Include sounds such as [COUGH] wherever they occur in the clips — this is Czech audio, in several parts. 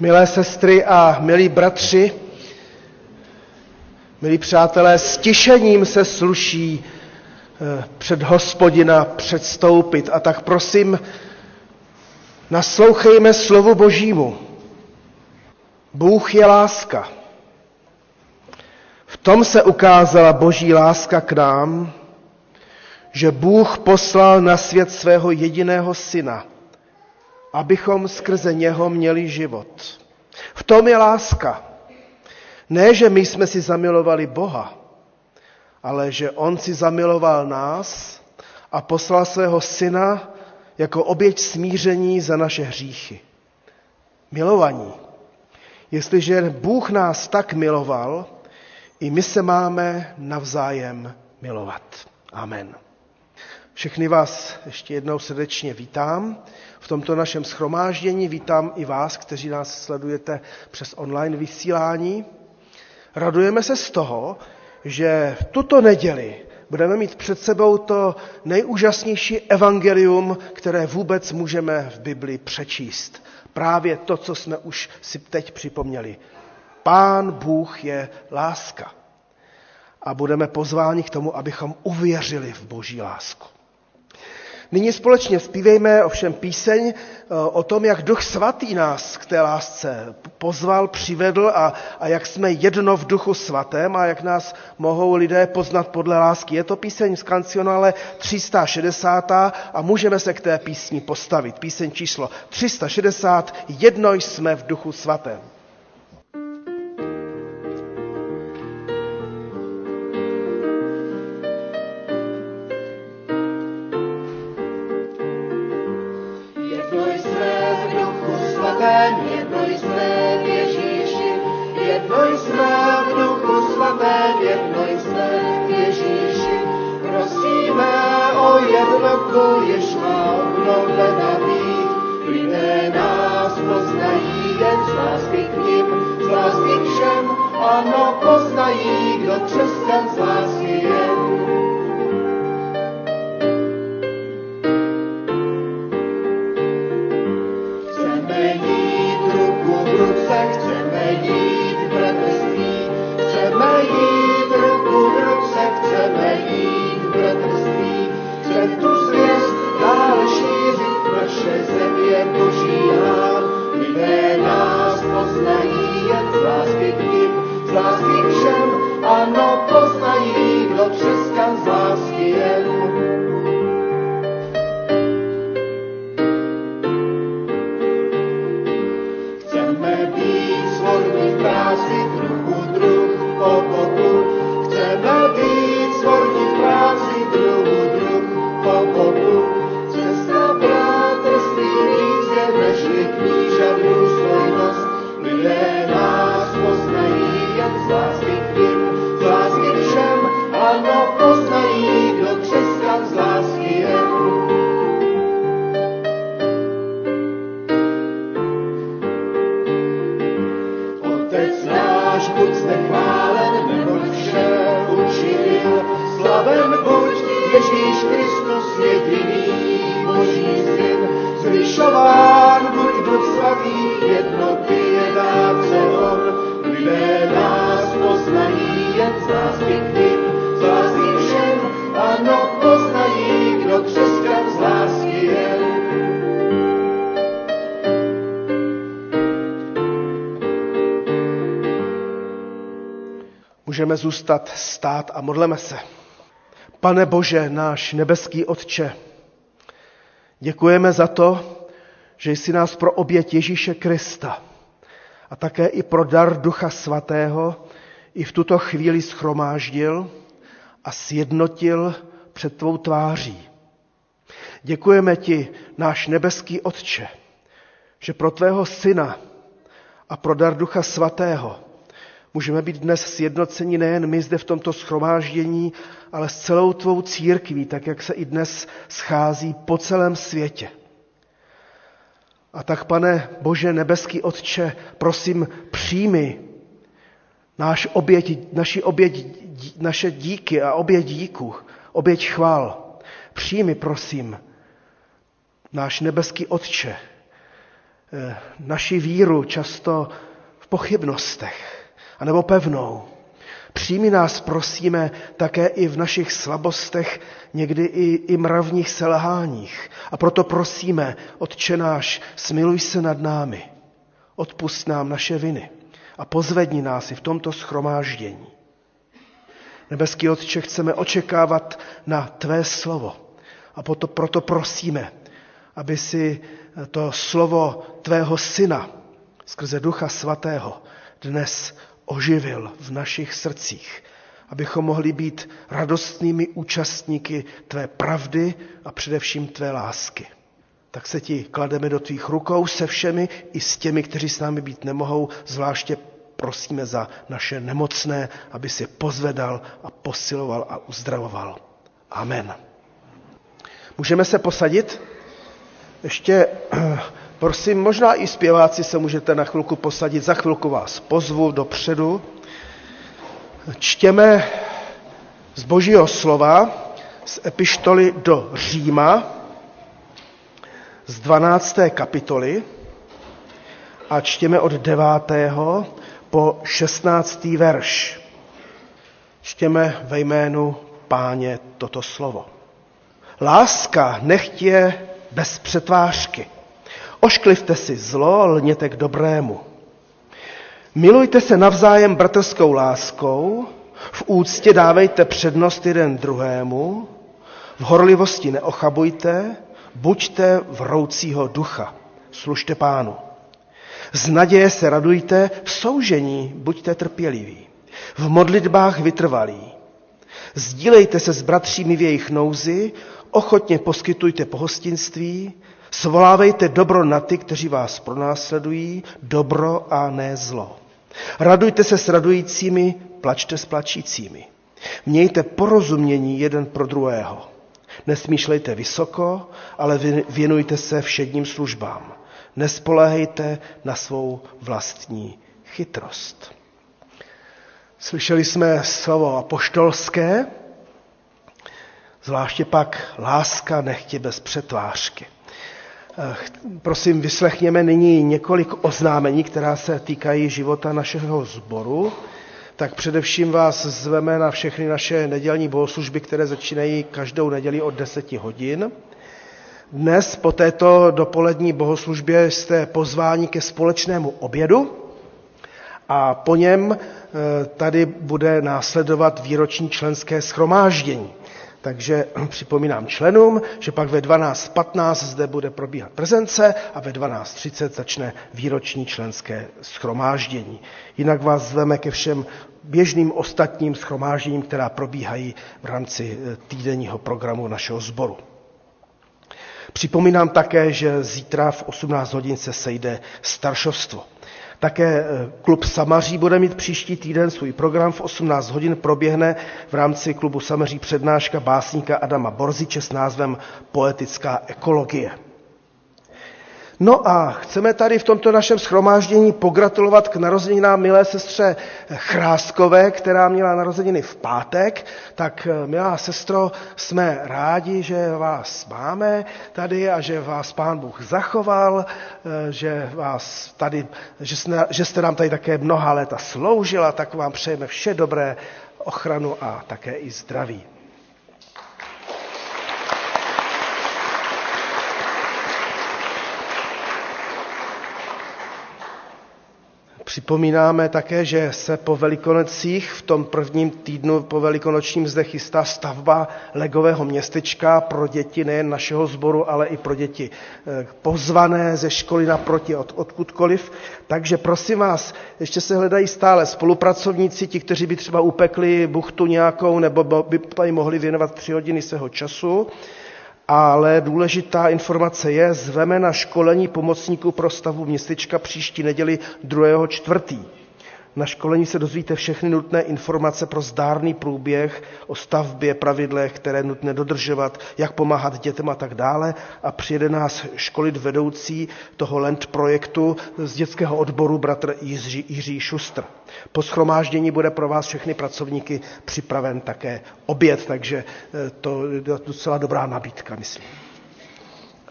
Milé sestry a milí bratři, milí přátelé, s tišením se sluší eh, před hospodina předstoupit. A tak prosím, naslouchejme slovu Božímu. Bůh je láska. V tom se ukázala Boží láska k nám, že Bůh poslal na svět svého jediného syna, abychom skrze něho měli život. V tom je láska. Ne, že my jsme si zamilovali Boha, ale že On si zamiloval nás a poslal svého syna jako oběť smíření za naše hříchy. Milovaní. Jestliže Bůh nás tak miloval, i my se máme navzájem milovat. Amen. Všechny vás ještě jednou srdečně vítám v tomto našem schromáždění. Vítám i vás, kteří nás sledujete přes online vysílání. Radujeme se z toho, že v tuto neděli budeme mít před sebou to nejúžasnější evangelium, které vůbec můžeme v Biblii přečíst. Právě to, co jsme už si teď připomněli. Pán Bůh je láska. A budeme pozváni k tomu, abychom uvěřili v Boží lásku. Nyní společně zpívejme ovšem píseň eh, o tom, jak Duch Svatý nás k té lásce pozval, přivedl a, a jak jsme jedno v Duchu Svatém a jak nás mohou lidé poznat podle lásky. Je to píseň z kancionále 360 a můžeme se k té písni postavit. Píseň číslo 360, jedno jsme v Duchu Svatém. Jedno jsme v duchu svatém, jedno jsme v Ježíši, jedno jsme v duchu svatém, jedno jsme v Ježíši. Prosíme o jednotu, jež má obnovena být. Lidé nás poznají jen z lásky k ním, z lásky všem, ano, poznají, kdo křesťan z lásky je. Můžeme zůstat stát a modleme se. Pane Bože, náš nebeský Otče, děkujeme za to, že jsi nás pro oběť Ježíše Krista a také i pro dar Ducha Svatého i v tuto chvíli schromáždil a sjednotil před tvou tváří. Děkujeme ti, náš nebeský Otče, že pro tvého syna a pro dar Ducha Svatého Můžeme být dnes sjednoceni nejen my zde v tomto schromáždění, ale s celou tvou církví, tak jak se i dnes schází po celém světě. A tak, pane Bože, nebeský Otče, prosím, přijmi náš oběť, naši oběť, naše díky a oběť díku, oběť chvál. Přijmi, prosím, náš nebeský Otče, eh, naši víru často v pochybnostech, anebo pevnou. Přijmi nás, prosíme, také i v našich slabostech, někdy i, i mravních selháních. A proto prosíme, Otče náš, smiluj se nad námi, odpust nám naše viny a pozvedni nás i v tomto schromáždění. Nebeský Otče, chceme očekávat na Tvé slovo. A proto, proto prosíme, aby si to slovo Tvého Syna skrze Ducha Svatého dnes oživil v našich srdcích, abychom mohli být radostnými účastníky Tvé pravdy a především Tvé lásky. Tak se ti klademe do tvých rukou se všemi i s těmi, kteří s námi být nemohou, zvláště prosíme za naše nemocné, aby si pozvedal a posiloval a uzdravoval. Amen. Můžeme se posadit? Ještě prosím, možná i zpěváci se můžete na chvilku posadit. Za chvilku vás pozvu dopředu. Čtěme z božího slova z epištoly do Říma z 12. kapitoly a čtěme od 9 po 16. verš. Čtěme ve jménu páně toto slovo. Láska nechtě bez přetvářky. Ošklivte si zlo, lněte k dobrému. Milujte se navzájem bratrskou láskou, v úctě dávejte přednost jeden druhému, v horlivosti neochabujte, buďte vroucího ducha, služte pánu. Z naděje se radujte, v soužení buďte trpěliví. V modlitbách vytrvalí. Sdílejte se s bratřími v jejich nouzi, ochotně poskytujte pohostinství, svolávejte dobro na ty, kteří vás pronásledují, dobro a ne zlo. Radujte se s radujícími, plačte s plačícími. Mějte porozumění jeden pro druhého. Nesmýšlejte vysoko, ale věnujte se všedním službám. Nespolehejte na svou vlastní chytrost. Slyšeli jsme slovo apoštolské, zvláště pak láska nechtě bez přetvářky. Eh, prosím, vyslechněme nyní několik oznámení, která se týkají života našeho sboru. Tak především vás zveme na všechny naše nedělní bohoslužby, které začínají každou neděli od 10 hodin. Dnes po této dopolední bohoslužbě jste pozváni ke společnému obědu a po něm tady bude následovat výroční členské schromáždění. Takže [CLEARS THROAT] připomínám členům, že pak ve 12.15 zde bude probíhat prezence a ve 12.30 začne výroční členské schromáždění. Jinak vás zveme ke všem běžným ostatním schromážděním, která probíhají v rámci eh, týdenního programu našeho sboru. Připomínám také, že zítra v 18 hodin se sejde staršovstvo. Také eh, klub Samaří bude mít příští týden svůj program. V 18 hodin proběhne v rámci klubu Samaří přednáška básníka Adama Borziče s názvem Poetická ekologie. No a chceme tady v tomto našem schromáždění pogratulovat k narozeninám milé sestře Chráskové, která měla narozeniny v pátek. Tak, milá sestro, jsme rádi, že vás máme tady a že vás Pán Bůh zachoval, že, vás tady, že, jste, že jste nám tady také mnoha léta sloužila, tak vám přejeme vše dobré, ochranu a také i zdraví. Připomínáme také, že se po Velikonocích v tom prvním týdnu po Velikonočním zde chystá stavba legového městečka pro děti nejen našeho sboru, ale i pro děti eh, pozvané ze školy naproti od, odkudkoliv. Takže prosím vás, ještě se hledají stále spolupracovníci, ti, kteří by třeba upekli buchtu nějakou nebo by tady mohli věnovat tři hodiny svého času ale důležitá informace je, zveme na školení pomocníků pro stavu městečka příští neděli 2. čtvrtý. Na školení se dozvíte všechny nutné informace pro zdárný průběh o stavbě, pravidlech, které nutné dodržovat, jak pomáhat dětem a tak dále. A přijede nás školit vedoucí toho Land projektu z dětského odboru bratr Jiří, Jiří Šustr. Po schromáždění bude pro vás všechny pracovníky připraven také oběd, takže eh, to je docela dobrá nabídka, myslím.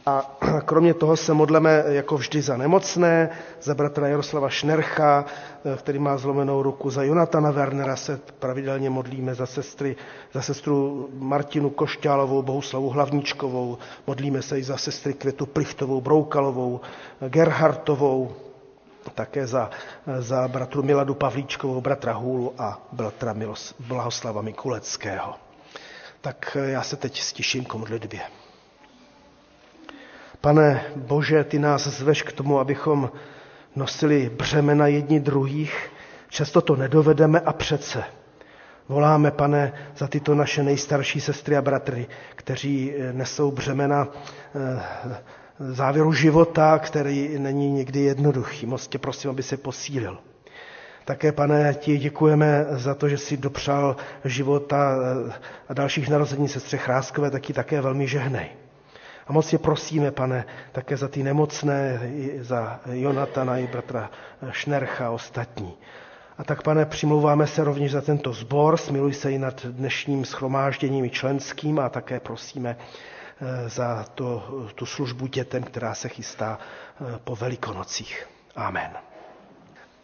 A [CLEARS THROAT] kromě toho se modleme jako vždy za nemocné, za bratra Jaroslava Šnercha, eh, který má zlomenou ruku, za Jonatana Wernera se pravidelně modlíme, za, sestry, za sestru Martinu Košťálovou, Bohuslavu Hlavničkovou, modlíme se i za sestry Květu Plichtovou, Broukalovou, Gerhartovou, také za, za bratru Miladu Pavlíčkovou, bratra Hůlu a bratra Milos, Blahoslava Mikuleckého. Tak eh, já se teď stiším k modlitbě. Pane Bože, ty nás zveš k tomu, abychom nosili břemena jedni druhých. Často to nedovedeme a přece. Voláme, pane, za tyto naše nejstarší sestry a bratry, kteří eh, nesou břemena eh, závěru života, který není nikdy jednoduchý. Moc tě prosím, aby se posílil. Také, pane, ti děkujeme za to, že jsi dopřál života eh, a dalších narození sestře Chráskové, taky také velmi žehnej. A moc tě prosíme, pane, také za ty nemocné, za Jonatana i bratra Šnercha a ostatní. A tak, pane, přimlouváme se rovněž za tento sbor, smiluj se i nad dnešním schromážděním i členským a také prosíme eh, za to, tu službu dětem, která se chystá eh, po velikonocích. Amen.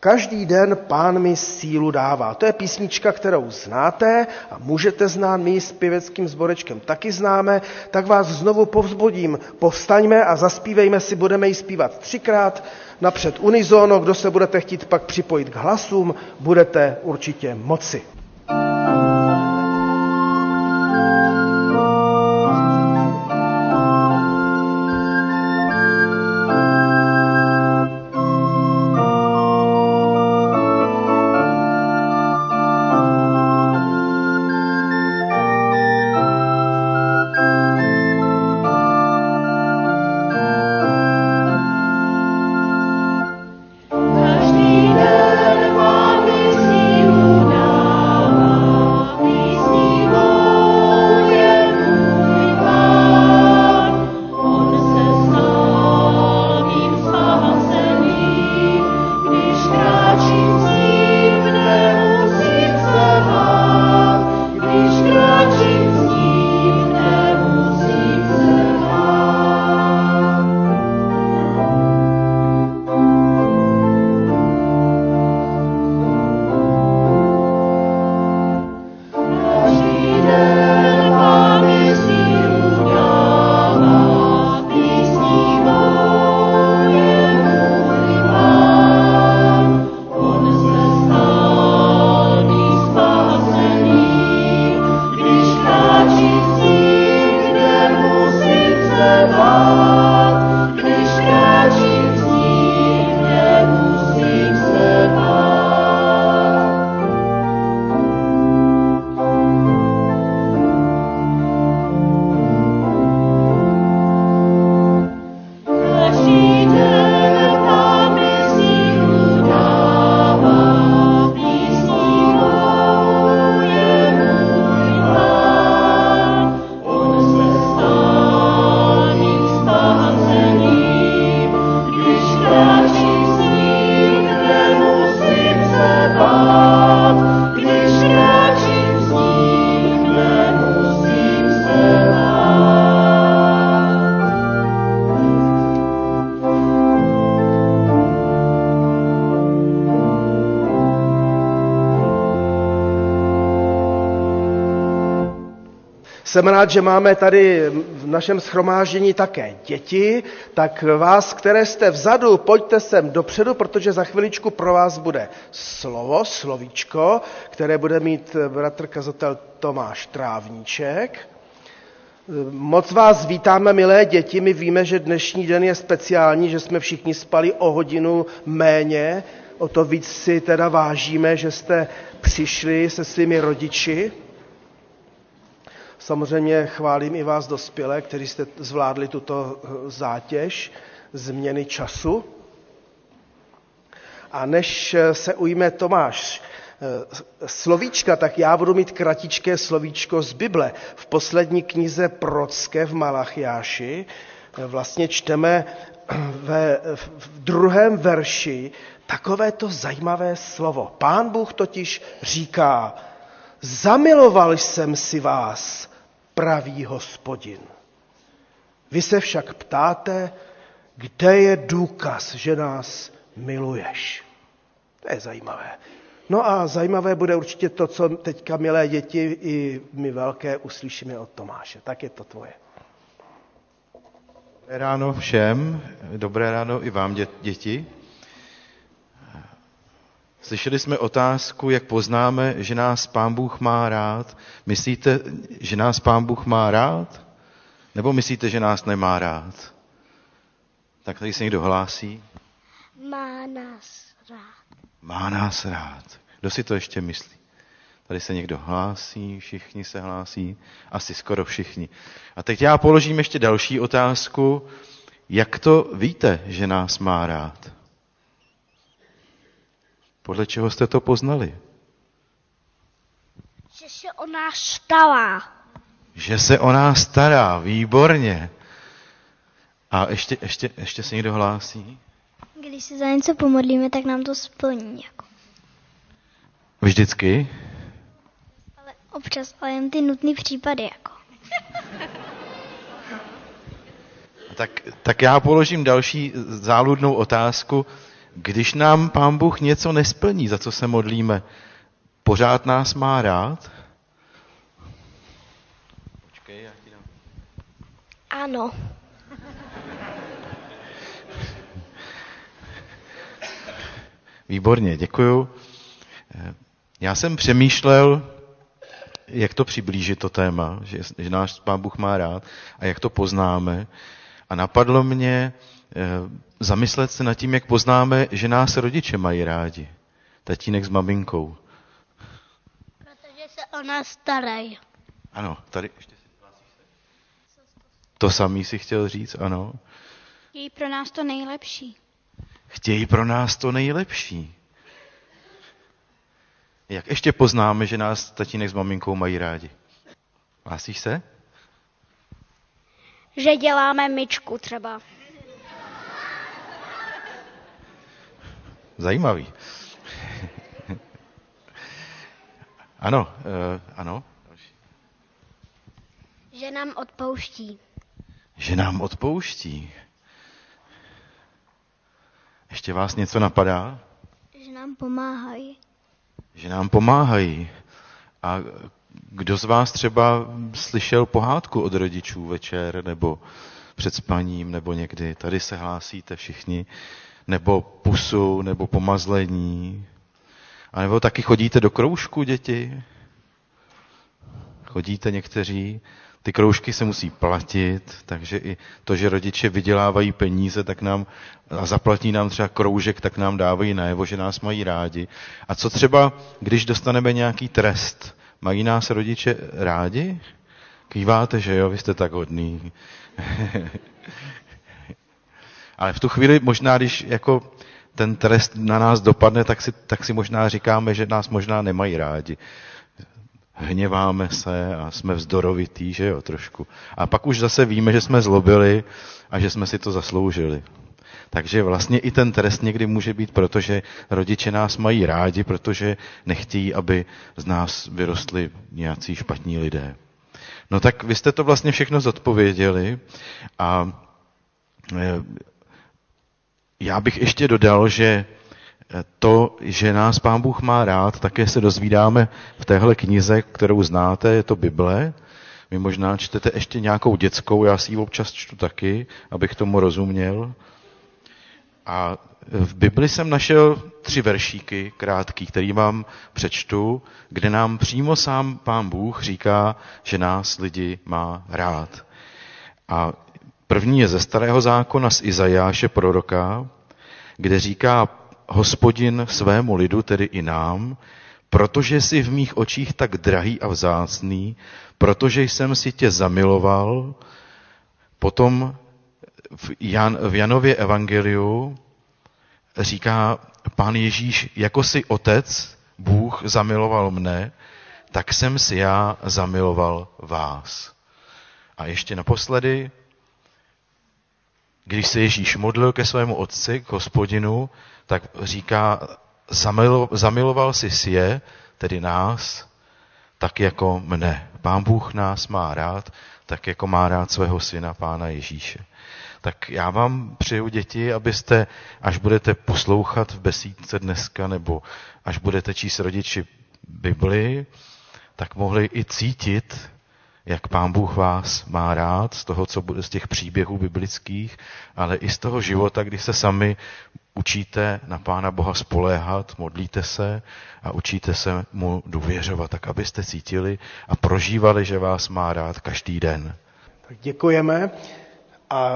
Každý den pán mi sílu dává. To je písnička, kterou znáte a můžete znát, my s pěveckým zborečkem taky známe, tak vás znovu povzbudím. Povstaňme a zaspívejme si, budeme ji zpívat třikrát napřed unizono, kdo se budete chtít pak připojit k hlasům, budete určitě moci. Jsem rád, že máme tady v našem schromáždění také děti, tak vás, které jste vzadu, pojďte sem dopředu, protože za chviličku pro vás bude slovo, slovíčko, které bude mít bratr kazatel Tomáš Trávníček. Moc vás vítáme, milé děti. My víme, že dnešní den je speciální, že jsme všichni spali o hodinu méně. O to víc si teda vážíme, že jste přišli se svými rodiči. Samozřejmě chválím i vás dospělé, kteří jste zvládli tuto eh, zátěž změny času. A než eh, se ujme Tomáš eh, slovíčka, tak já budu mít kratičké slovíčko z Bible. V poslední knize Procké v Malachiáši vlastně čteme ve v druhém verši takovéto zajímavé slovo. Pán Bůh totiž říká, zamiloval jsem si vás, pravý hospodin. Vy se však ptáte, kde je důkaz, že nás miluješ. To je zajímavé. No a zajímavé bude určitě to, co teďka, milé děti, i my velké uslyšíme od Tomáše. Tak je to tvoje. Dobré ráno všem, dobré ráno i vám, děti. Slyšeli jsme otázku, jak poznáme, že nás Pán Bůh má rád. Myslíte, že nás Pán Bůh má rád? Nebo myslíte, že nás nemá rád? Tak tady se někdo hlásí. Má nás rád. Má nás rád. Kdo si to ještě myslí? Tady se někdo hlásí, všichni se hlásí, asi skoro všichni. A teď já položím ještě další otázku. Jak to víte, že nás má rád? Podle čeho jste to poznali? Že se o nás stará. Že se o nás stará, výborně. A ještě, ještě, ještě se někdo hlásí? Když se za něco pomodlíme, tak nám to splní. Jako. Vždycky? Ale občas, ale jen ty nutné případy. Jako. Tak, tak já položím další záludnou otázku. Když nám Pán Bůh něco nesplní, za co se modlíme, pořád nás má rád? Počkej, já ti dám. Ano. Výborně, děkuju. Já jsem přemýšlel, jak to přiblížit to téma, že, že náš Pán Bůh má rád a jak to poznáme. A napadlo mě eh, zamyslet se nad tím, jak poznáme, že nás rodiče mají rádi. Tatínek s maminkou. Protože se o nás starají. Ano, tady ještě si To samý si chtěl říct, ano. Je pro nás to nejlepší. Chtějí pro nás to nejlepší. Jak ještě poznáme, že nás tatínek s maminkou mají rádi? Hlásíš se? Že děláme myčku třeba. Zajímavý. ano, uh, ano. Že nám odpouští. Že nám odpouští. Ještě vás něco napadá? Že nám pomáhají. Že nám pomáhají. A kdo z vás třeba slyšel pohádku od rodičů večer nebo před spaním nebo někdy? Tady se hlásíte všichni. Nebo pusu, nebo pomazlení. A nebo taky chodíte do kroužku, děti? Chodíte někteří? Ty kroužky se musí platit, takže i to, že rodiče vydělávají peníze, tak nám a zaplatí nám třeba kroužek, tak nám dávají najevo, že nás mají rádi. A co třeba, když dostaneme nějaký trest? Mají nás rodiče rádi? Kýváte, že jo, vy jste tak hodný. [LAUGHS] Ale v tu chvíli možná, když jako ten trest na nás dopadne, tak si, tak si možná říkáme, že nás možná nemají rádi hněváme se a jsme vzdorovitý, že jo, trošku. A pak už zase víme, že jsme zlobili a že jsme si to zasloužili. Takže vlastně i ten trest někdy může být, protože rodiče nás mají rádi, protože nechtějí, aby z nás vyrostli nějací špatní lidé. No tak vy jste to vlastně všechno zodpověděli a e, já bych ještě dodal, že to, že nás Pán Bůh má rád, také se dozvídáme v téhle knize, kterou znáte, je to Bible. Vy možná čtete ještě nějakou dětskou, já si ji občas čtu taky, abych tomu rozuměl. A v Bibli jsem našel tři veršíky krátký, který vám přečtu, kde nám přímo sám Pán Bůh říká, že nás lidi má rád. A první je ze starého zákona z Izajáše proroka, kde říká, hospodin svému lidu, tedy i nám, protože jsi v mých očích tak drahý a vzácný, protože jsem si tě zamiloval, potom v, Jan, v Janově evangeliu říká pán Ježíš, jako si otec, Bůh zamiloval mne, tak jsem si já zamiloval vás. A ještě naposledy, když se Ježíš modlil ke svému otci, k hospodinu, tak říká, zamiloval jsi je, tedy nás, tak jako mne. Pán Bůh nás má rád, tak jako má rád svého syna, pána Ježíše. Tak já vám přeju děti, abyste, až budete poslouchat v besídce dneska, nebo až budete číst rodiči Bibli, tak mohli i cítit, jak pán Bůh vás má rád z toho, co bude z těch příběhů biblických, ale i z toho života, kdy se sami učíte na Pána Boha spoléhat, modlíte se a učíte se mu důvěřovat, tak abyste cítili a prožívali, že vás má rád každý den. Tak děkujeme. A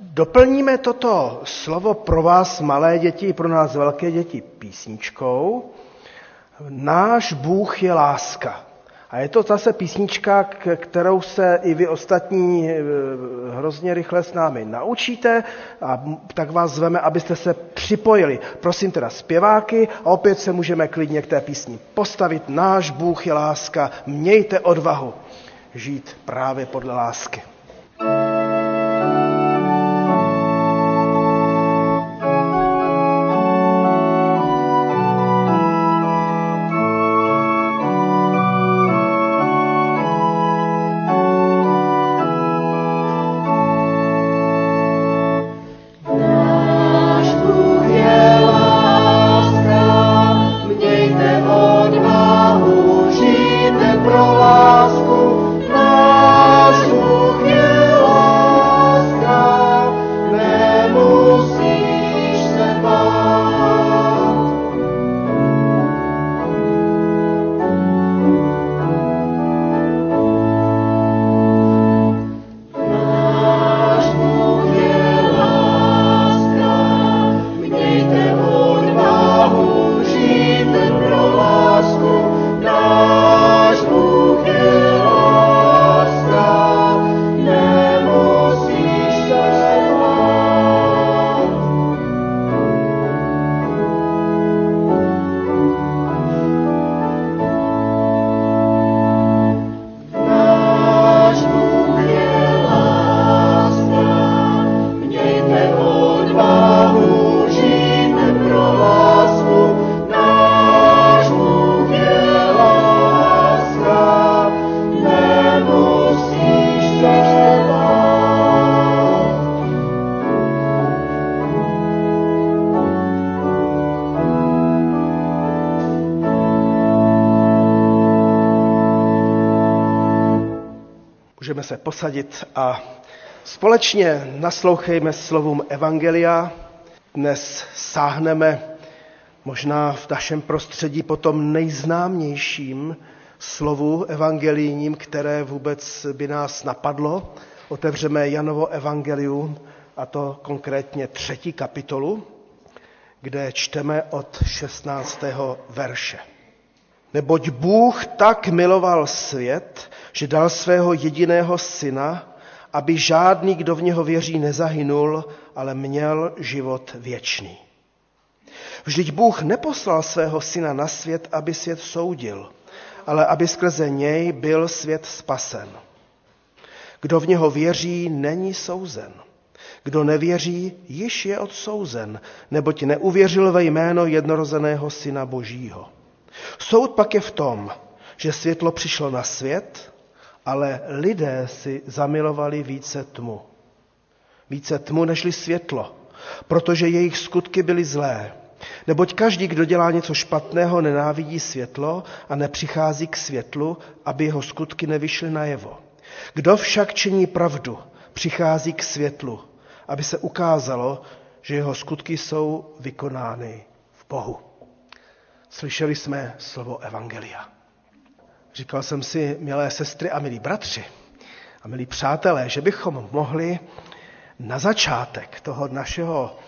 doplníme toto slovo pro vás, malé děti, i pro nás velké děti, písničkou. Náš Bůh je láska. A je to zase písnička, kterou se i vy ostatní eh, hrozně rychle s námi naučíte a tak vás zveme, abyste se připojili. Prosím teda zpěváky a opět se můžeme klidně k té písni postavit. Náš Bůh je láska, mějte odvahu žít právě podle lásky. Posadit a společně naslouchejme slovům Evangelia. Dnes sáhneme možná v našem prostředí potom nejznámějším slovu evangelijním, které vůbec by nás napadlo. Otevřeme Janovo evangelium, a to konkrétně třetí kapitolu, kde čteme od 16. verše. Neboť Bůh tak miloval svět, že dal svého jediného syna, aby žádný, kdo v něho věří, nezahynul, ale měl život věčný. Vždyť Bůh neposlal svého syna na svět, aby svět soudil, ale aby skrze něj byl svět spasen. Kdo v něho věří, není souzen. Kdo nevěří, již je odsouzen, neboť neuvěřil ve jméno jednorozeného syna Božího. Soud pak je v tom, že světlo přišlo na svět, ale lidé si zamilovali více tmu. Více tmu nežli světlo, protože jejich skutky byly zlé. Neboť každý, kdo dělá něco špatného, nenávidí světlo a nepřichází k světlu, aby jeho skutky nevyšly najevo. Kdo však činí pravdu, přichází k světlu, aby se ukázalo, že jeho skutky jsou vykonány v Bohu. Slyšeli jsme slovo Evangelia. Říkal jsem si, milé sestry a milí bratři a milí přátelé, že bychom mohli na začátek toho našeho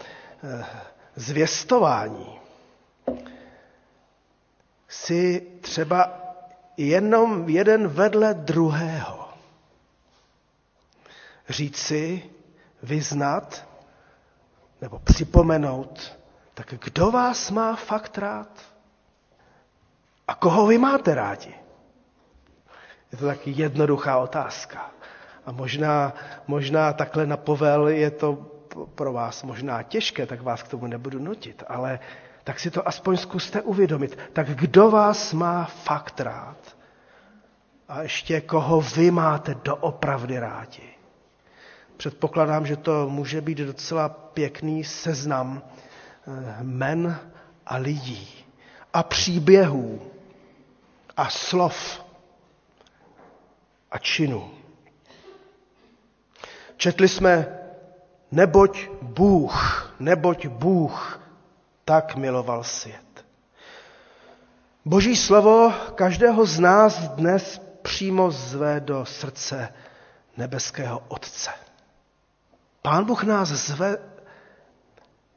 eh, zvěstování si třeba jenom jeden vedle druhého říci, vyznat nebo připomenout, tak kdo vás má fakt rád? A koho vy máte rádi? Je to taky jednoduchá otázka. A možná, možná takhle na povel je to pro vás možná těžké, tak vás k tomu nebudu nutit, ale tak si to aspoň zkuste uvědomit. Tak kdo vás má fakt rád? a ještě koho vy máte doopravdy rádi. Předpokládám, že to může být docela pěkný seznam eh, men a lidí a příběhů a slov a činů. Četli jsme, neboť Bůh, neboť Bůh tak miloval svět. Boží slovo každého z nás dnes přímo zve do srdce nebeského Otce. Pán Bůh nás zve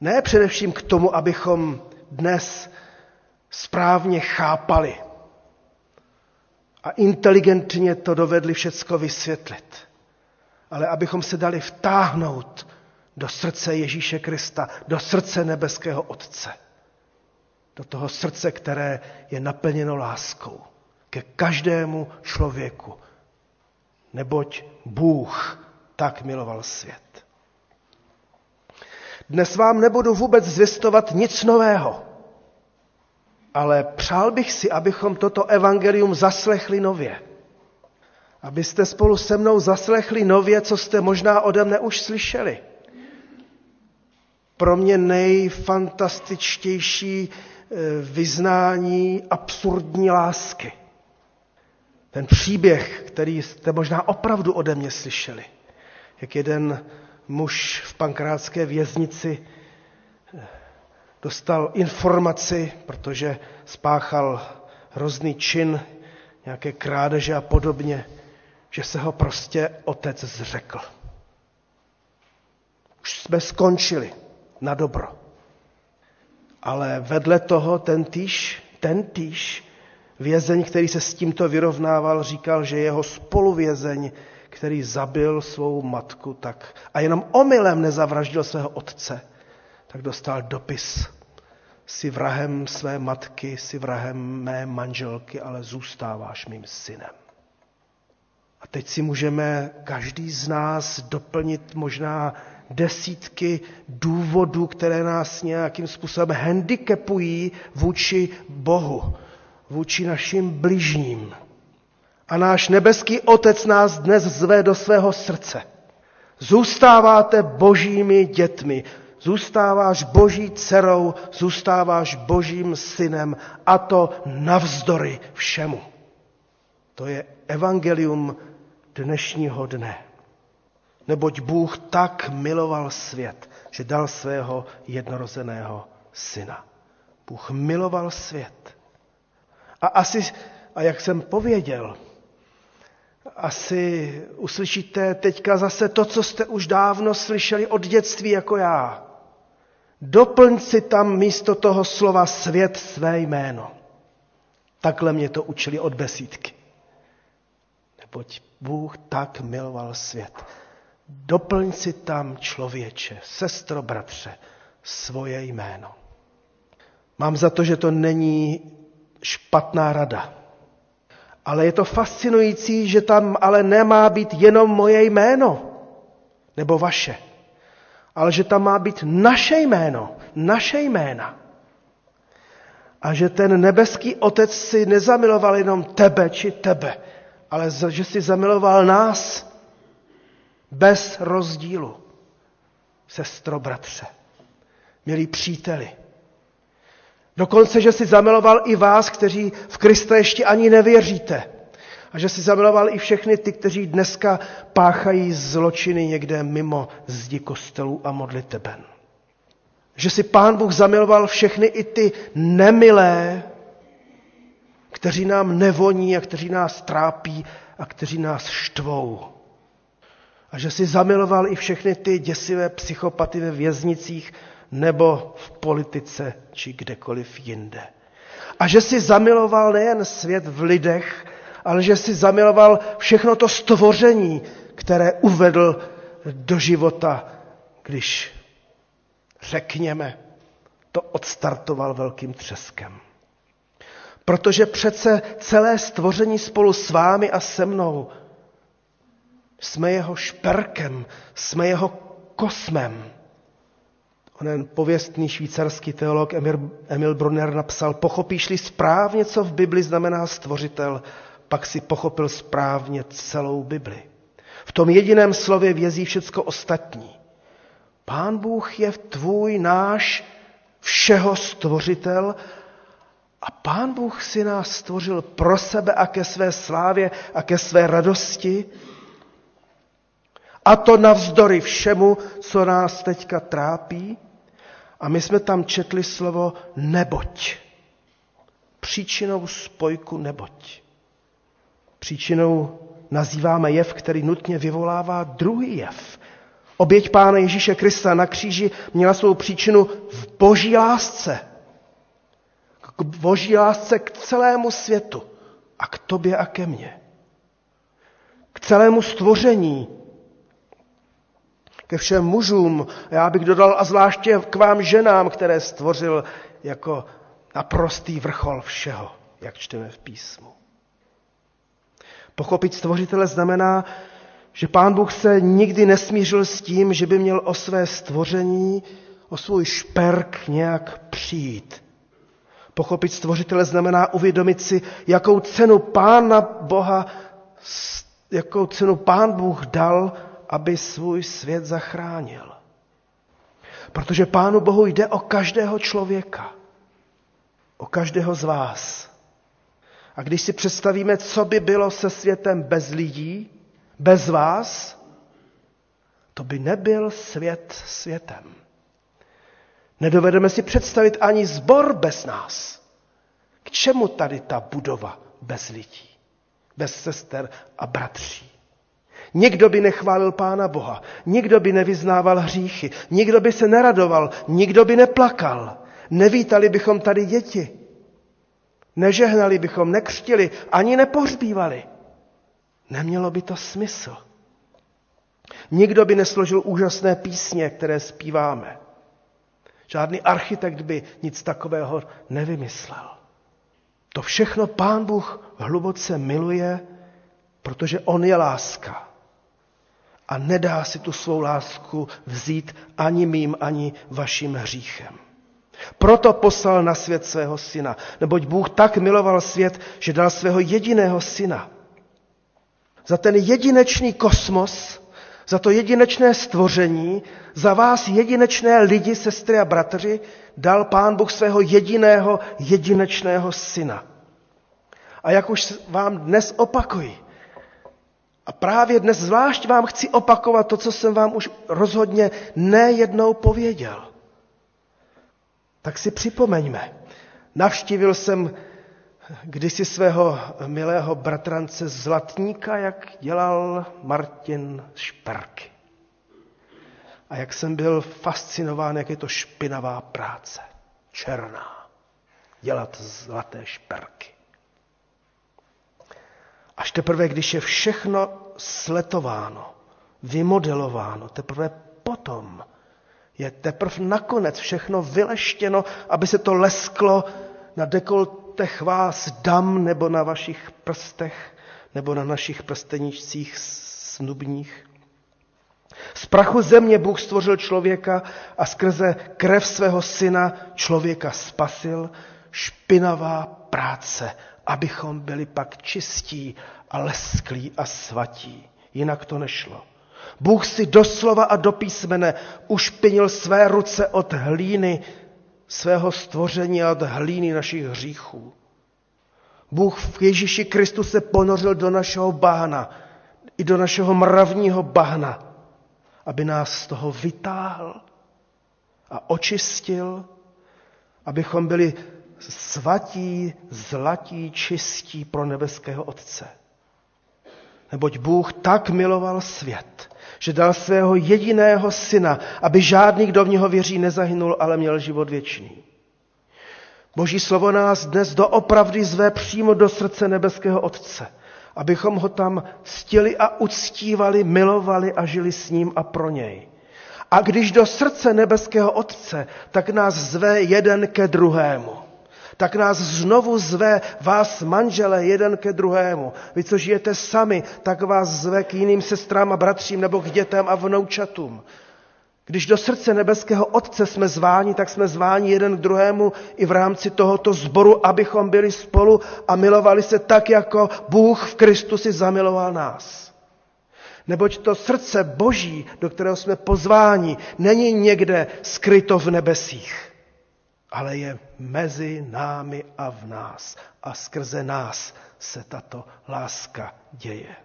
ne především k tomu, abychom dnes správně chápali a inteligentně to dovedli všecko vysvětlit, ale abychom se dali vtáhnout do srdce Ježíše Krista, do srdce nebeského Otce, do toho srdce, které je naplněno láskou ke každému člověku, neboť Bůh tak miloval svět. Dnes vám nebudu vůbec zvěstovat nic nového, ale přál bych si, abychom toto evangelium zaslechli nově. Abyste spolu se mnou zaslechli nově, co jste možná ode mne už slyšeli. Pro mě nejfantastičtější eh, vyznání absurdní lásky. Ten příběh, který jste možná opravdu ode mě slyšeli. Jak jeden muž v pankrátské věznici dostal informaci, protože spáchal hrozný čin, nějaké krádeže a podobně, že se ho prostě otec zřekl. Už jsme skončili na dobro. Ale vedle toho ten týž, ten týž vězeň, který se s tímto vyrovnával, říkal, že jeho spoluvězeň který zabil svou matku tak a jenom omylem nezavraždil svého otce, tak dostal dopis. Jsi vrahem své matky, jsi vrahem mé manželky, ale zůstáváš mým synem. A teď si můžeme každý z nás doplnit možná desítky důvodů, které nás nějakým způsobem handicapují vůči Bohu, vůči našim bližním. A náš nebeský Otec nás dnes zve do svého srdce. Zůstáváte božími dětmi, zůstáváš boží dcerou, zůstáváš božím synem a to navzdory všemu. To je evangelium dnešního dne. Neboť Bůh tak miloval svět, že dal svého jednorozeného syna. Bůh miloval svět. A asi, a jak jsem pověděl, asi uslyšíte teďka zase to, co jste už dávno slyšeli od dětství jako já. Doplň si tam místo toho slova svět své jméno. Takhle mě to učili od besídky. Neboť Bůh tak miloval svět. Doplň si tam člověče, sestro, bratře, svoje jméno. Mám za to, že to není špatná rada. Ale je to fascinující, že tam ale nemá být jenom moje jméno, nebo vaše, ale že tam má být naše jméno, naše jména. A že ten nebeský otec si nezamiloval jenom tebe či tebe, ale že si zamiloval nás bez rozdílu. Sestro, bratře, milí příteli, Dokonce, že si zamiloval i vás, kteří v Krista ještě ani nevěříte. A že si zamiloval i všechny ty, kteří dneska páchají zločiny někde mimo zdi kostelů a modliteben. Že si pán Bůh zamiloval všechny i ty nemilé, kteří nám nevoní a kteří nás trápí a kteří nás štvou. A že si zamiloval i všechny ty děsivé psychopaty ve věznicích, nebo v politice či kdekoliv jinde. A že si zamiloval nejen svět v lidech, ale že si zamiloval všechno to stvoření, které uvedl do života, když, řekněme, to odstartoval velkým třeskem. Protože přece celé stvoření spolu s vámi a se mnou jsme jeho šperkem, jsme jeho kosmem. Onen pověstný švýcarský teolog Emil, Brunner napsal, pochopíš-li správně, co v Bibli znamená stvořitel, pak si pochopil správně celou Bibli. V tom jediném slově vězí všecko ostatní. Pán Bůh je tvůj, náš, všeho stvořitel a Pán Bůh si nás stvořil pro sebe a ke své slávě a ke své radosti. A to navzdory všemu, co nás teďka trápí. A my jsme tam četli slovo neboť. Příčinou spojku neboť. Příčinou nazýváme jev, který nutně vyvolává druhý jev. Oběť Pána Ježíše Krista na kříži měla svou příčinu v boží lásce. K boží lásce k celému světu a k tobě a ke mně. K celému stvoření, ke všem mužům, já bych dodal a zvláště k vám ženám, které stvořil jako naprostý vrchol všeho, jak čteme v písmu. Pochopit stvořitele znamená, že pán Bůh se nikdy nesmířil s tím, že by měl o své stvoření, o svůj šperk nějak přijít. Pochopit stvořitele znamená uvědomit si, jakou cenu pána Boha, jakou cenu pán Bůh dal, aby svůj svět zachránil. Protože pánu Bohu jde o každého člověka, o každého z vás. A když si představíme, co by bylo se světem bez lidí, bez vás, to by nebyl svět světem. Nedovedeme si představit ani zbor bez nás. K čemu tady ta budova bez lidí, bez sester a bratří? Nikdo by nechválil Pána Boha, nikdo by nevyznával hříchy, nikdo by se neradoval, nikdo by neplakal. Nevítali bychom tady děti, nežehnali bychom, nekřtili, ani nepohřbívali. Nemělo by to smysl. Nikdo by nesložil úžasné písně, které zpíváme. Žádný architekt by nic takového nevymyslel. To všechno Pán Bůh hluboce miluje, protože On je láska. A nedá si tu svou lásku vzít ani mým, ani vaším hříchem. Proto poslal na svět svého syna, neboť Bůh tak miloval svět, že dal svého jediného syna – za ten jedinečný kosmos, za to jedinečné stvoření, za vás jedinečné lidi, sestry a bratři, dal Pán Bůh svého jediného, jedinečného syna. A jak už vám dnes opakuji, a právě dnes zvlášť vám chci opakovat to, co jsem vám už rozhodně nejednou pověděl. Tak si připomeňme. Navštívil jsem kdysi svého milého bratrance Zlatníka, jak dělal Martin Šperky. A jak jsem byl fascinován, jak je to špinavá práce. Černá. Dělat zlaté šperky. Až teprve, když je všechno sletováno, vymodelováno, teprve potom je teprve nakonec všechno vyleštěno, aby se to lesklo na dekolt prstech vás dam, nebo na vašich prstech, nebo na našich prsteničcích snubních. Z prachu země Bůh stvořil člověka a skrze krev svého syna člověka spasil. Špinavá práce, abychom byli pak čistí a lesklí a svatí. Jinak to nešlo. Bůh si doslova a do písmene ušpinil své ruce od hlíny svého stvoření a od hlíny našich hříchů. Bůh v Ježíši Kristu se ponořil do našeho bahna, i do našeho mravního bahna, aby nás z toho vytáhl a očistil, abychom byli svatí, zlatí, čistí pro nebeského Otce. Neboť Bůh tak miloval svět, že dal svého jediného syna, aby žádný, kdo v něho věří, nezahynul, ale měl život věčný. Boží slovo nás dnes doopravdy zve přímo do srdce nebeského Otce, abychom ho tam ctili a uctívali, milovali a žili s ním a pro něj. A když do srdce nebeského Otce, tak nás zve jeden ke druhému tak nás znovu zve vás manžele jeden ke druhému. Vy, co žijete sami, tak vás zve k jiným sestrám a bratřím nebo k dětem a vnoučatům. Když do srdce nebeského Otce jsme zváni, tak jsme zváni jeden k druhému i v rámci tohoto sboru, abychom byli spolu a milovali se tak, jako Bůh v Kristusi zamiloval nás. Neboť to srdce Boží, do kterého jsme pozváni, není někde skryto v nebesích, ale je mezi námi a v nás. A skrze nás se tato láska děje.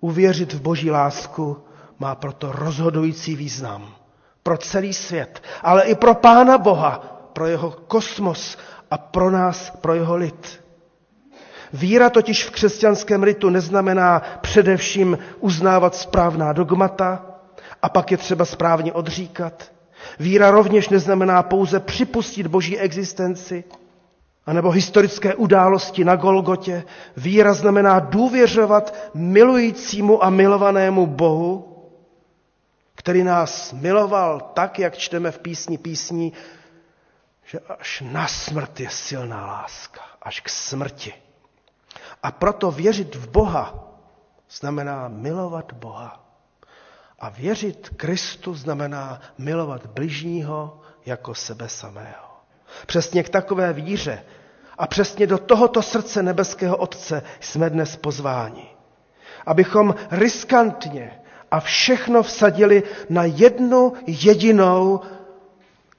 Uvěřit v Boží lásku má proto rozhodující význam pro celý svět, ale i pro Pána Boha, pro jeho kosmos a pro nás, pro jeho lid. Víra totiž v křesťanském ritu neznamená především uznávat správná dogmata a pak je třeba správně odříkat. Víra rovněž neznamená pouze připustit boží existenci, anebo historické události na Golgotě. Víra znamená důvěřovat milujícímu a milovanému Bohu, který nás miloval tak, jak čteme v písni písní, že až na smrt je silná láska, až k smrti. A proto věřit v Boha znamená milovat Boha. A věřit Kristu znamená milovat bližního jako sebe samého. Přesně k takové víře a přesně do tohoto srdce nebeského Otce jsme dnes pozváni. Abychom riskantně a všechno vsadili na jednu jedinou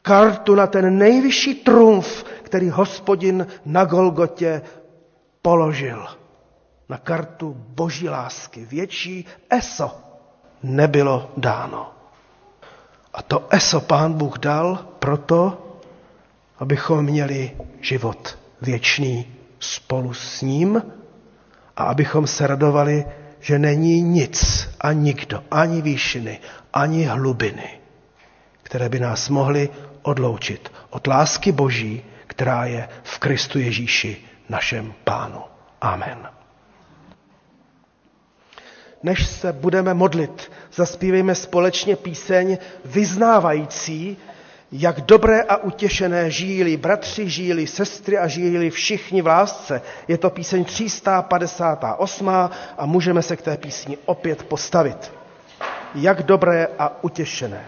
kartu, na ten nejvyšší trumf, který hospodin na Golgotě položil. Na kartu boží lásky. Větší eso nebylo dáno. A to eso pán Bůh dal proto, abychom měli život věčný spolu s ním a abychom se radovali, že není nic a nikdo, ani výšiny, ani hlubiny, které by nás mohly odloučit od lásky Boží, která je v Kristu Ježíši, našem Pánu. Amen. Než se budeme modlit, zaspívejme společně píseň vyznávající, jak dobré a utěšené žijí bratři, žijí sestry a žijí všichni v lásce. Je to píseň 358 a můžeme se k té písni opět postavit. Jak dobré a utěšené.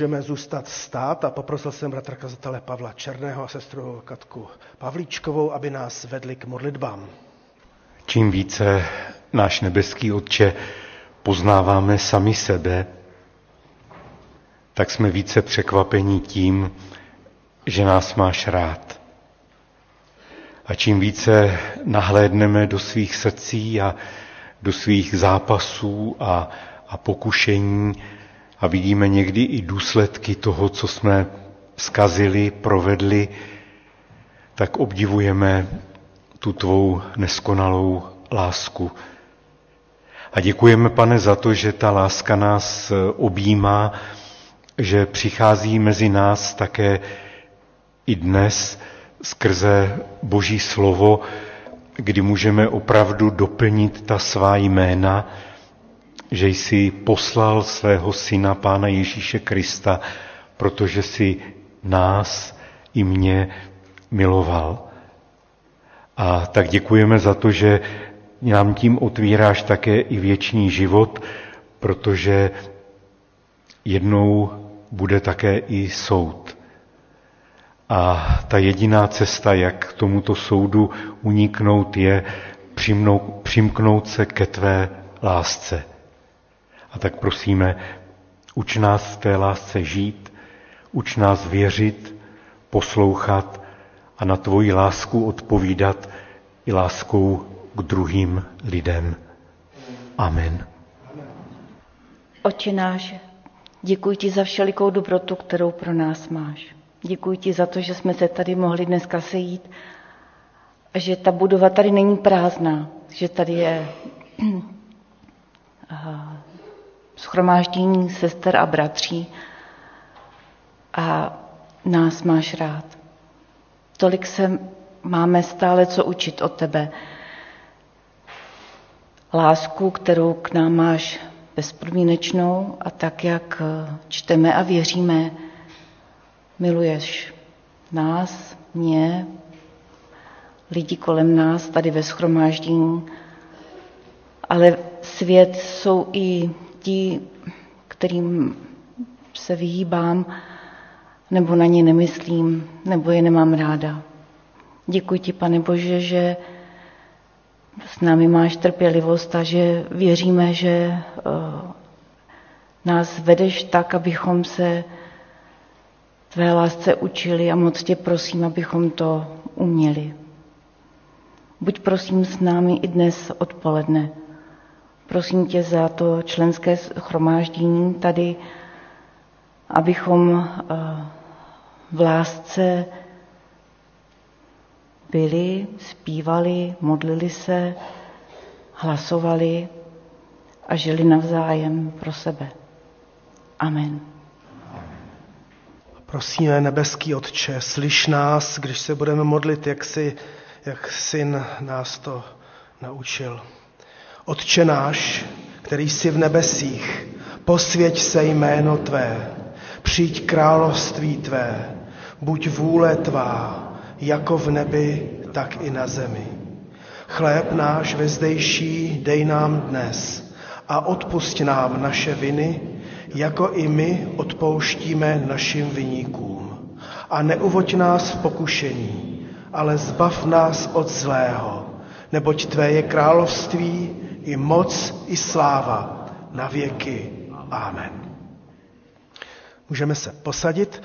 Můžeme zůstat stát a poprosil jsem bratra kazatele Pavla Černého a sestru Katku Pavlíčkovou, aby nás vedli k modlitbám. Čím více náš nebeský Otče poznáváme sami sebe, tak jsme více překvapení tím, že nás máš rád. A čím více nahlédneme do svých srdcí a do svých zápasů a, a pokušení a vidíme někdy i důsledky toho, co jsme skazili, provedli, tak obdivujeme tu tvou neskonalou lásku. A děkujeme, pane, za to, že ta láska nás objímá, že přichází mezi nás také i dnes skrze Boží slovo, kdy můžeme opravdu doplnit ta svá jména, že jsi poslal svého syna Pána Ježíše Krista, protože si nás i mě miloval. A tak děkujeme za to, že nám tím otvíráš také i věčný život, protože jednou bude také i soud. A ta jediná cesta, jak k tomuto soudu uniknout, je přimnout, přimknout se ke tvé lásce. A tak prosíme, uč nás v té lásce žít, uč nás věřit, poslouchat a na tvoji lásku odpovídat i láskou k druhým lidem. Amen. Oče náš, děkuji ti za všelikou dobrotu, kterou pro nás máš. Děkuji ti za to, že jsme se tady mohli dneska sejít a že ta budova tady není prázdná, že tady je [CLEARS THROAT] schromáždění sester a bratří a nás máš rád. Tolik se máme stále co učit od tebe. Lásku, kterou k nám máš bezpodmínečnou a tak, jak čteme a věříme, miluješ nás, mě, lidi kolem nás tady ve schromáždění, ale svět jsou i ti, kterým se vyhýbám, nebo na ně nemyslím, nebo je nemám ráda. Děkuji ti, pane Bože, že s námi máš trpělivost a že věříme, že eh, nás vedeš tak, abychom se tvé lásce učili a moc tě prosím, abychom to uměli. Buď prosím s námi i dnes odpoledne. Prosím tě za to členské chromáždění tady, abychom eh, v lásce byli, zpívali, modlili se, hlasovali a žili navzájem pro sebe. Amen. Prosíme, nebeský Otče, slyš nás, když se budeme modlit, jak, si, jak syn nás to naučil. Otče náš, který jsi v nebesích, posvěť se jméno Tvé, přijď království Tvé, buď vůle Tvá, jako v nebi, tak i na zemi. Chléb náš vezdejší dej nám dnes a odpust nám naše viny, jako i my odpouštíme našim viníkům. A neuvoď nás v pokušení, ale zbav nás od zlého, neboť Tvé je království, i moc, i sláva na věky. Amen. Můžeme se posadit,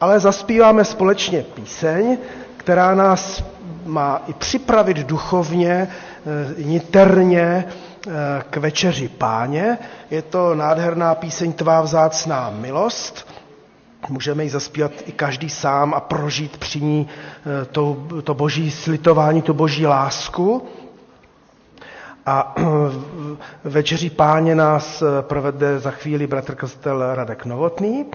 ale zaspíváme společně píseň, která nás má i připravit duchovně, eh, niterně eh, k večeři páně. Je to nádherná píseň Tvá vzácná milost. Můžeme ji zaspívat i každý sám a prožít při ní eh, to, to boží slitování, tu boží lásku. A večeří páně nás provede za chvíli bratr kostel Radek Novotný.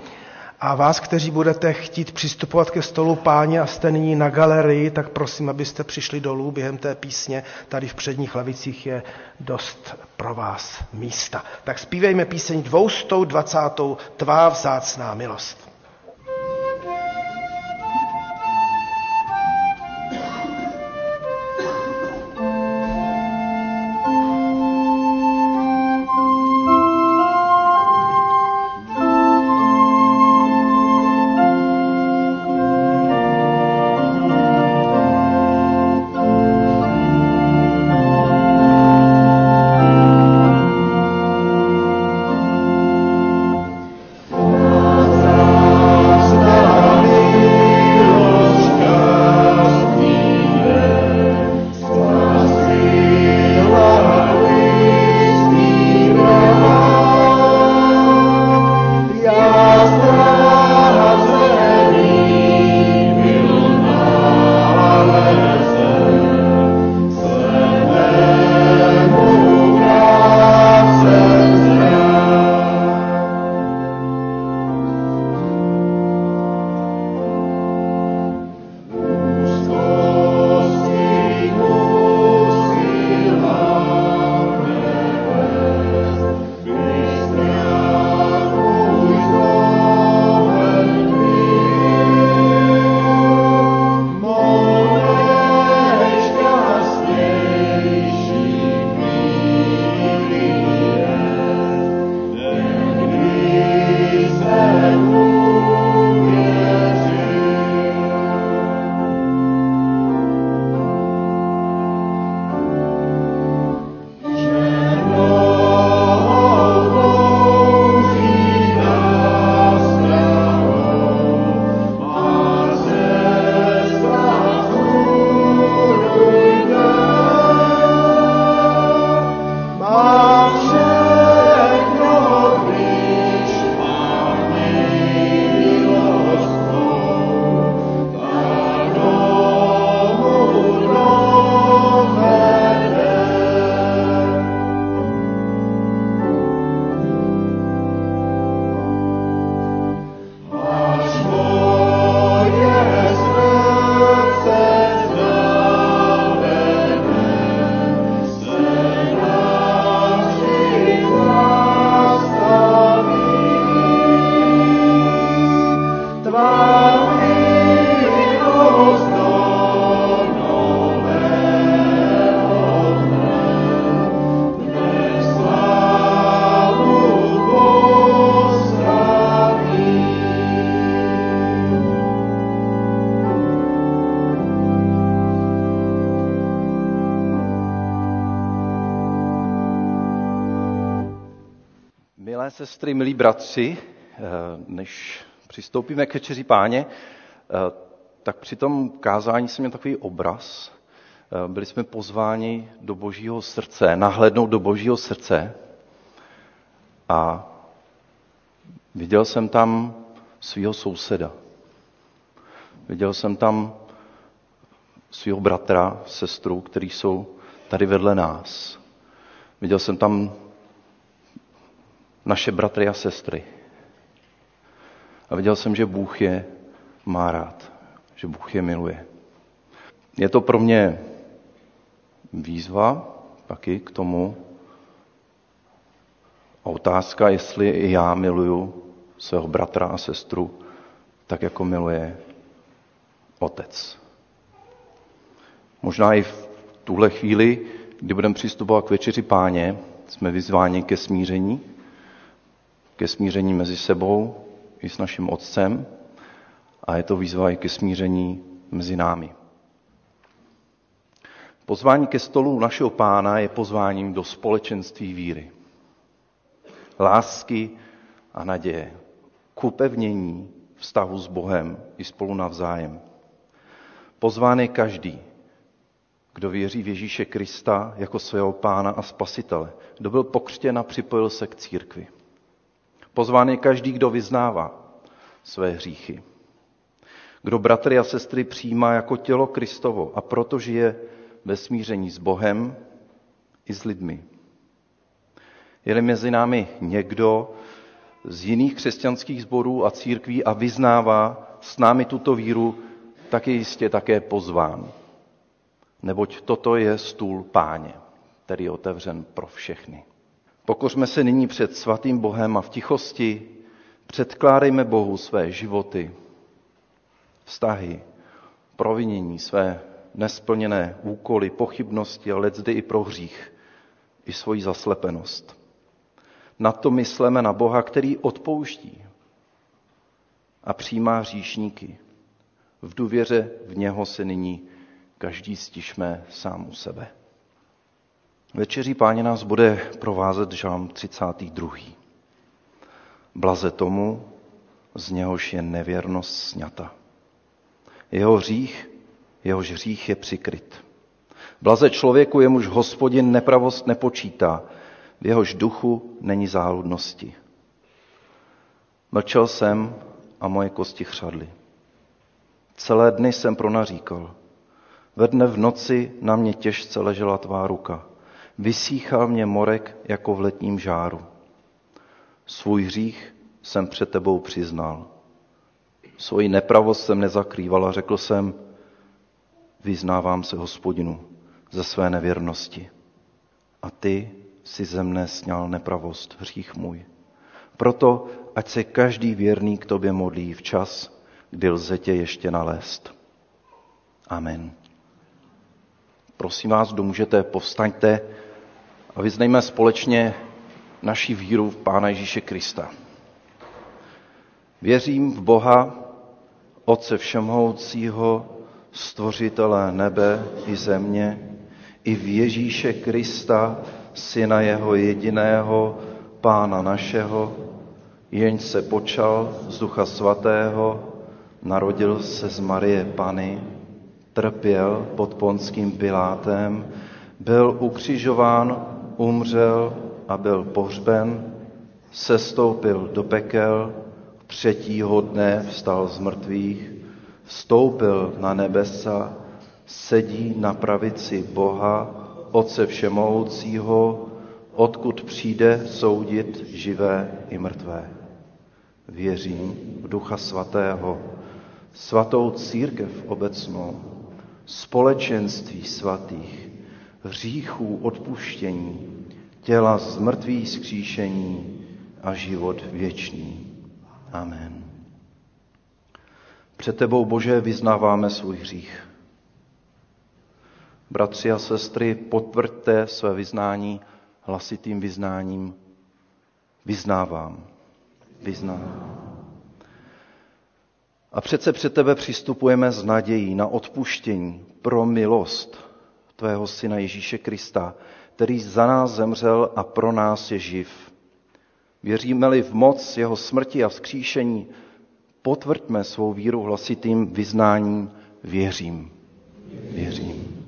A vás, kteří budete chtít přistupovat ke stolu páně a jste nyní na galerii, tak prosím, abyste přišli dolů během té písně. Tady v předních lavicích je dost pro vás místa. Tak zpívejme píseň 220. Tvá vzácná milost. bratři, eh, než přistoupíme k večeři páně, eh, tak při tom kázání jsem měl takový obraz. Eh, byli jsme pozváni do božího srdce, nahlednout do božího srdce a viděl jsem tam svého souseda. Viděl jsem tam svého bratra, sestru, který jsou tady vedle nás. Viděl jsem tam naše bratry a sestry. A viděl jsem, že Bůh je má rád, že Bůh je miluje. Je to pro mě výzva taky k tomu a otázka, jestli i já miluju svého bratra a sestru tak, jako miluje otec. Možná i v tuhle chvíli, kdy budeme přistupovat k večeři páně, jsme vyzváni ke smíření, ke smíření mezi sebou i s naším Otcem a je to výzva i ke smíření mezi námi. Pozvání ke stolu našeho pána je pozváním do společenství víry, lásky a naděje, k upevnění vztahu s Bohem i spolu navzájem. Pozván je každý, kdo věří v Ježíše Krista jako svého pána a spasitele, kdo byl pokřtěn a připojil se k církvi. Pozván je každý, kdo vyznává své hříchy. Kdo bratry a sestry přijímá jako tělo Kristovo a proto žije ve smíření s Bohem i s lidmi. Je mezi námi někdo z jiných křesťanských sborů a církví a vyznává s námi tuto víru, tak je jistě také pozván. Neboť toto je stůl páně, který je otevřen pro všechny. Pokořme se nyní před svatým Bohem a v tichosti předkládejme Bohu své životy, vztahy, provinění, své nesplněné úkoly, pochybnosti a letzdy i pro hřích, i svoji zaslepenost. Na to mysleme na Boha, který odpouští a přijímá hříšníky. V důvěře v něho se nyní každý stišme sám u sebe. Večeří páně nás bude provázet žalm 32. Blaze tomu, z něhož je nevěrnost sňata. Jeho hřích, jehož hřích je přikryt. Blaze člověku, jemuž hospodin nepravost nepočítá, v jehož duchu není záludnosti. Mlčel jsem a moje kosti chřadly. Celé dny jsem pronaříkal. Ve dne v noci na mě těžce ležela tvá ruka. Vysíchal mě morek jako v letním žáru. Svůj hřích jsem před tebou přiznal. Svoji nepravost jsem nezakrýval a řekl jsem, vyznávám se hospodinu ze své nevěrnosti. A ty si ze mne sněl nepravost, hřích můj. Proto, ať se každý věrný k tobě modlí včas, kdy lze tě ještě nalézt. Amen. Prosím vás, kdo můžete, povstaňte a vyznejme společně naši víru v Pána Ježíše Krista. Věřím v Boha, Otce Všemhoucího, Stvořitele nebe i země, i v Ježíše Krista, Syna Jeho jediného, Pána našeho, jenž se počal z Ducha Svatého, narodil se z Marie Pany, trpěl pod ponským Pilátem, byl ukřižován, umřel a byl pohřben, sestoupil do pekel, třetího dne vstal z mrtvých, vstoupil na nebesa, sedí na pravici Boha, Otce Všemohoucího, odkud přijde soudit živé i mrtvé. Věřím v Ducha Svatého, svatou církev obecnou, společenství svatých, hříchů odpuštění, těla z mrtvých skříšení a život věčný. Amen. Před tebou, Bože, vyznáváme svůj hřích. Bratři a sestry, potvrďte své vyznání hlasitým vyznáním. Vyznávám. Vyznávám. A přece před tebe přistupujeme s nadějí na odpuštění pro milost tvého syna Ježíše Krista, který za nás zemřel a pro nás je živ. Věříme-li v moc jeho smrti a vzkříšení, potvrďme svou víru hlasitým vyznáním věřím. Věřím.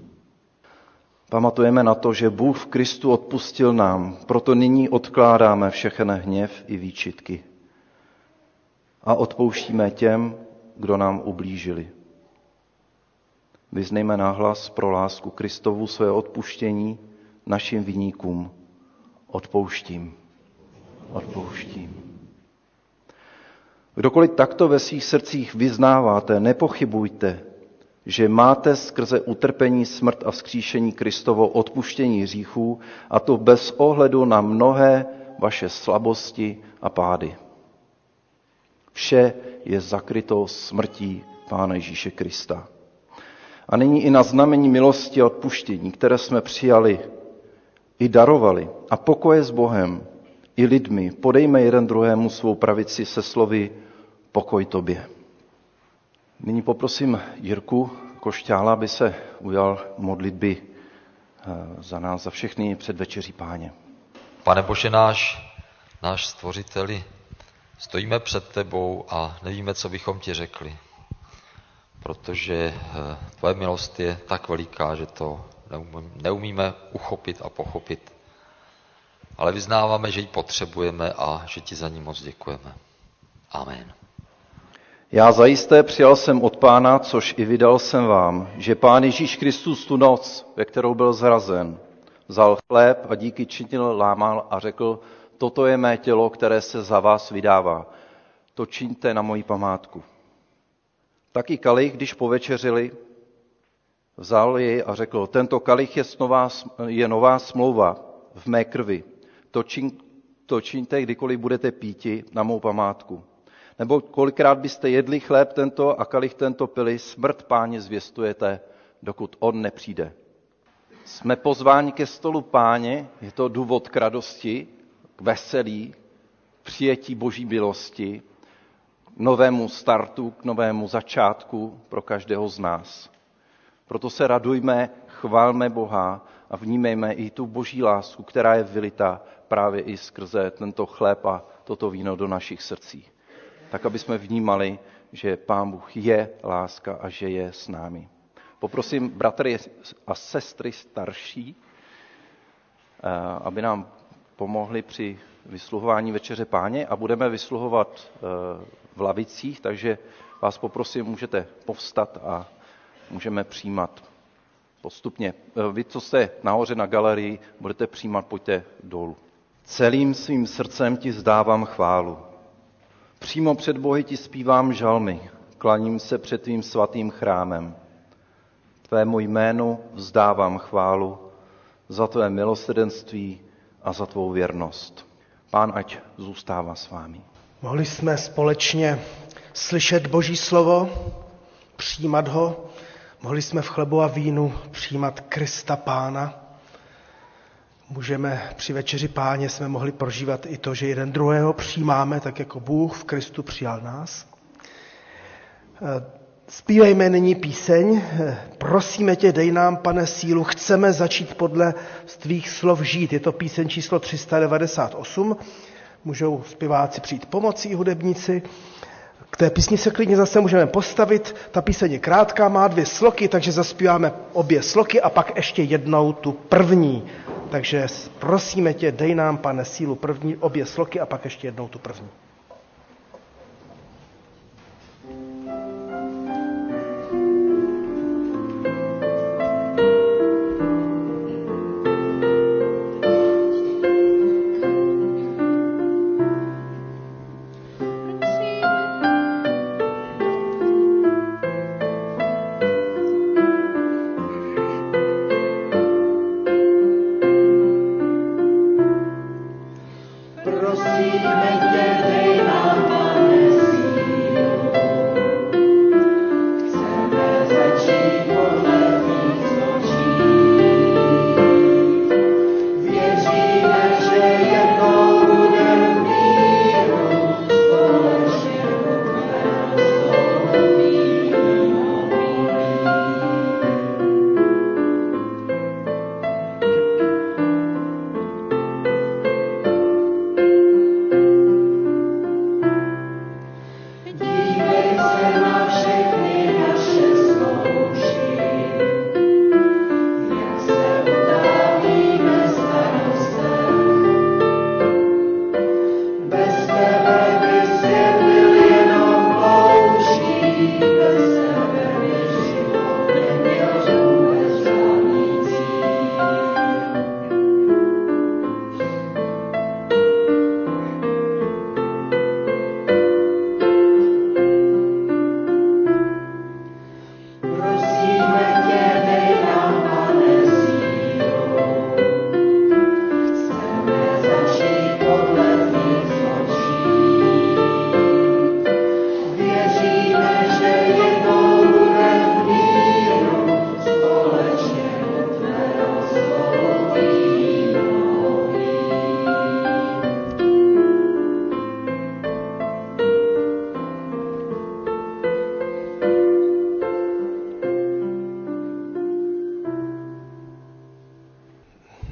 Pamatujeme na to, že Bůh v Kristu odpustil nám, proto nyní odkládáme všechny hněv i výčitky. A odpouštíme těm, kdo nám ublížili. Vyznejme náhlas pro lásku Kristovu své odpuštění našim viníkům. Odpouštím. Odpouštím. Kdokoliv takto ve svých srdcích vyznáváte, nepochybujte, že máte skrze utrpení, smrt a vzkříšení Kristovo odpuštění hříchů, a to bez ohledu na mnohé vaše slabosti a pády. Vše je zakryto smrtí Pána Ježíše Krista. A nyní i na znamení milosti a odpuštění, které jsme přijali i darovali, a pokoje s Bohem i lidmi, podejme jeden druhému svou pravici se slovy pokoj tobě. Nyní poprosím Jirku Košťála, aby se ujal modlitby eh, za nás, za všechny předvečeří páně. Pane Bože náš, náš stvořiteli, stojíme před tebou a nevíme, co bychom ti řekli, protože eh, tvoje milost je tak veliká, že to neumíme uchopit a pochopit. Ale vyznáváme, že ji potřebujeme a že ti za ní moc děkujeme. Amen. Já zajisté přijal jsem od pána, což i vydal jsem vám, že pán Ježíš Kristus tu noc, ve kterou byl zrazen, vzal chléb a díky činil, lámal a řekl, toto je mé tělo, které se za vás vydává. To čiňte na moji památku. Taky kalich, když povečeřili, vzal jej a řekl, tento kalich je nová, je nová smlouva v mé krvi. To, čin, to čiňte, kdykoliv budete píti na mou památku. Nebo kolikrát byste jedli chléb tento a kalich tento pili, smrt páně zvěstujete, dokud on nepřijde. Jsme pozváni ke stolu páně, je to důvod k radosti, k veselí, přijetí boží milosti, k novému startu, k novému začátku pro každého z nás. Proto se radujme, chválme Boha a vnímejme i tu boží lásku, která je vylita právě i skrze tento chléb a toto víno do našich srdcí tak aby jsme vnímali, že Pán Bůh je láska a že je s námi. Poprosím bratry a sestry starší, eh, aby nám pomohli při vysluhování Večeře Páně a budeme vysluhovat eh, v lavicích, takže vás poprosím, můžete povstat a můžeme přijímat postupně. Eh, vy, co jste nahoře na galerii, budete přijímat, pojďte dolů. Celým svým srdcem ti zdávám chválu Přímo před Bohy ti zpívám žalmy, klaním se před tvým svatým chrámem. Tvému jménu vzdávám chválu za tvé milosrdenství a za tvou věrnost. Pán ať zůstává s vámi. Mohli jsme společně slyšet Boží slovo, přijímat ho, mohli jsme v chlebu a vínu přijímat Krista Pána, můžeme při večeři páně jsme mohli prožívat i to, že jeden druhého přijímáme, tak jako Bůh v Kristu přijal nás. Spívejme nyní píseň. Prosíme tě, dej nám, pane, sílu. Chceme začít podle tvých slov žít. Je to píseň číslo 398. Můžou zpěváci přijít pomocí, hudebníci. K té písni se klidně zase můžeme postavit. Ta píseň je krátká, má dvě sloky, takže zaspíváme obě sloky a pak ještě jednou tu první. Takže prosíme tě, dej nám, pane, sílu první, obě sloky a pak ještě jednou tu první.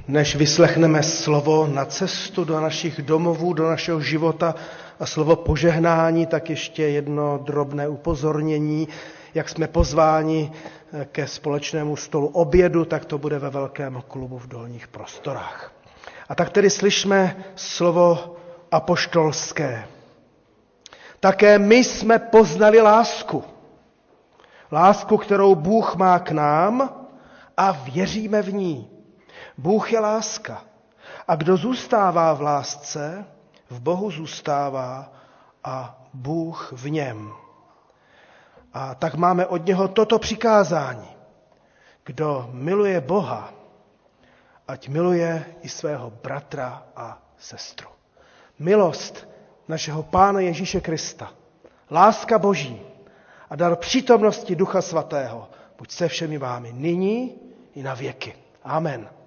Než vyslechneme slovo na cestu do našich domovů, do našeho života a slovo požehnání, tak ještě jedno drobné upozornění. Jak jsme pozváni ke společnému stolu obědu, tak to bude ve velkém klubu v dolních prostorách. A tak tedy slyšme slovo apoštolské. Také my jsme poznali lásku. Lásku, kterou Bůh má k nám a věříme v ní. Bůh je láska. A kdo zůstává v lásce, v Bohu zůstává a Bůh v něm. A tak máme od něho toto přikázání. Kdo miluje Boha, ať miluje i svého bratra a sestru. Milost našeho Pána Ježíše Krista, láska Boží a dar přítomnosti Ducha Svatého, buď se všemi vámi nyní i na věky. Amen.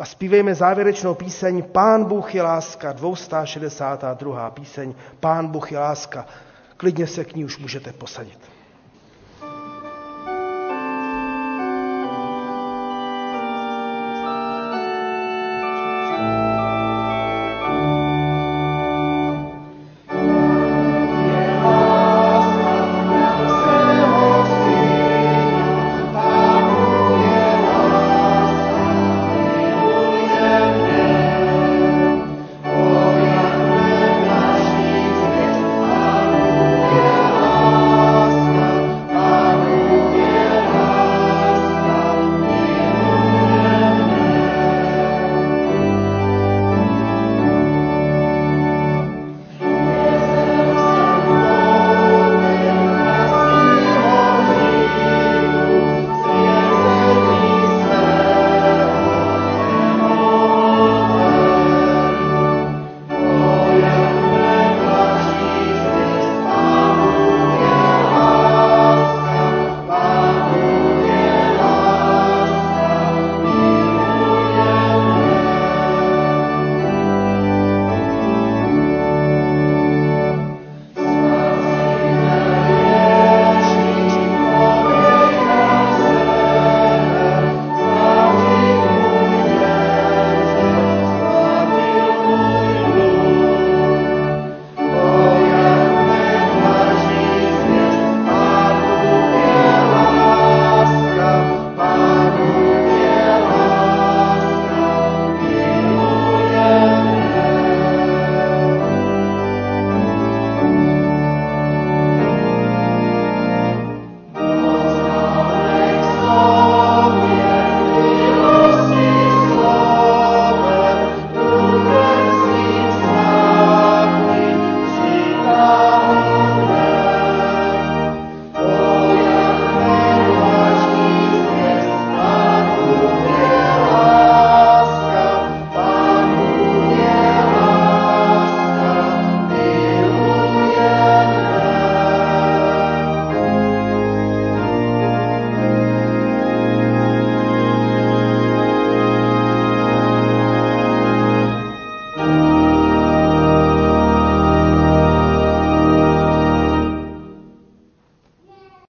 A zpívejme závěrečnou píseň Pán Bůh je láska, 262. píseň Pán Bůh je láska. Klidně se k ní už můžete posadit.